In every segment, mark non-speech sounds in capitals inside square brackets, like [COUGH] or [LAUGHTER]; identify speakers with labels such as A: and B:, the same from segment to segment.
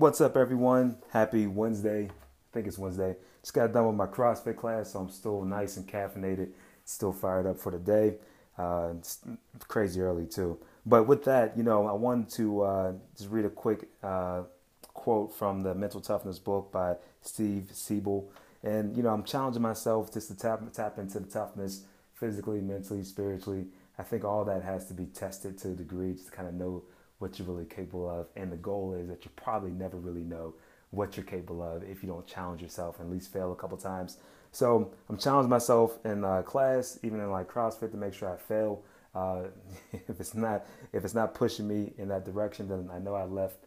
A: What's up, everyone? Happy Wednesday. I think it's Wednesday. Just got done with my CrossFit class, so I'm still nice and caffeinated, still fired up for the day. Uh, it's crazy early, too. But with that, you know, I wanted to uh, just read a quick uh, quote from the Mental Toughness book by Steve Siebold. And, you know, I'm challenging myself just to tap, tap into the toughness physically, mentally, spiritually. I think all that has to be tested to a degree just to kind of know what you're really capable of. And the goal is that you probably never really know what you're capable of if you don't challenge yourself and at least fail a couple times. So I'm challenging myself in uh, class, even in like CrossFit, to make sure I fail. Uh, [LAUGHS] if it's not if it's not pushing me in that direction, then I know I left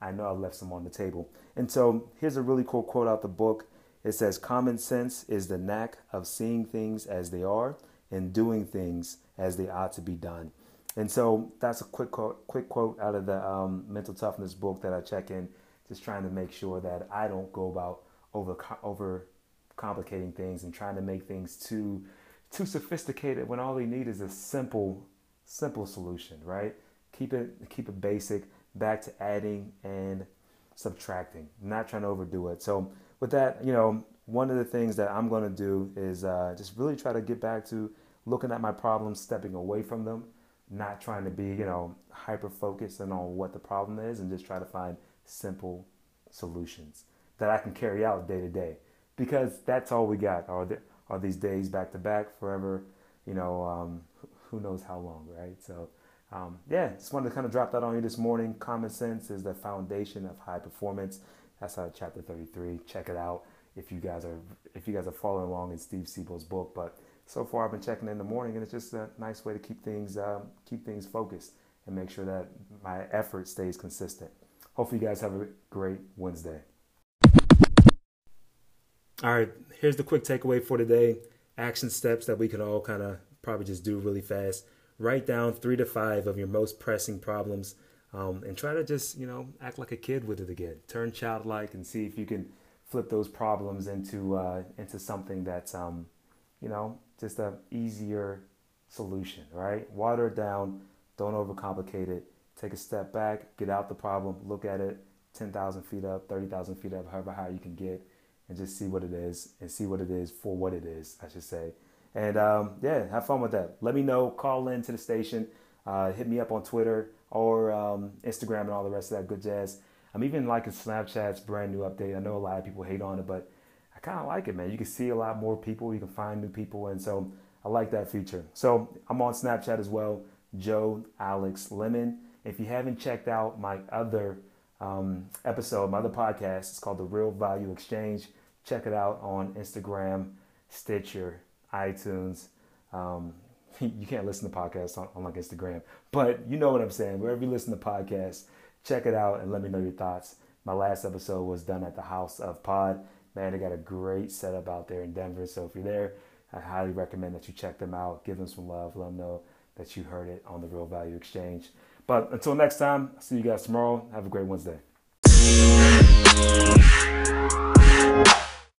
A: I know I left some on the table. And so here's a really cool quote out the book. It says, "Common sense is the knack of seeing things as they are and doing things as they ought to be done." And so that's a quick quote, quick quote out of the um, mental toughness book that I check in, just trying to make sure that I don't go about over over complicating things and trying to make things too too sophisticated when all they need is a simple simple solution, right? Keep it keep it basic, back to adding and subtracting, not trying to overdo it. So with that, you know, one of the things that I'm going to do is uh, just really try to get back to looking at my problems, stepping away from them, not trying to be, you know, hyper focused on what the problem is and just try to find simple solutions that I can carry out day to day. Because that's all we got are, are these days back to back forever, you know, um, who knows how long, right? So, um, yeah, just wanted to kind of drop that on you this morning. Common sense is the foundation of high performance. That's out of chapter 33. Check it out if you guys are if you guys are following along in Steve Siebold's book. But so far I've been checking in the morning, and it's just a nice way to keep things um, keep things focused and make sure that my effort stays consistent. Hopefully, you guys have a great Wednesday. All right, here's the quick takeaway for today. Action steps that we can all kind of probably just do really fast. Write down three to five of your most pressing problems um, and try to just, you know, act like a kid with it again. Turn childlike and see if you can flip those problems into uh, into something that's, um, you know, just a easier solution, right? Water it down, don't overcomplicate it. Take a step back, get out the problem, look at it 10,000 feet up, 30,000 feet up, however high you can get, and just see what it is and see what it is for what it is, I should say. And um, yeah, have fun with that. Let me know, call in to the station, uh, hit me up on Twitter or um, Instagram and all the rest of that good jazz. I'm even liking Snapchat's brand new update. I know a lot of people hate on it, but kind of like it, man. You can see a lot more people, you can find new people, and so I like that feature. So I'm on Snapchat as well, Joe Alex Lemon. If you haven't checked out my other um, episode, my other podcast, it's called The Real Value Exchange. Check it out on Instagram, Stitcher, iTunes. Um, [LAUGHS] you can't listen to podcasts on, on like Instagram, but you know what I'm saying. Wherever you listen to podcasts, check it out and let me know your thoughts. My last episode was done at the House of Pod. Man, they got a great setup out there in Denver. So if you're there, I highly recommend that you check them out. Give them some love. Let them know that you heard it on the Real Value Exchange. But until next time, see you guys tomorrow. Have a great Wednesday.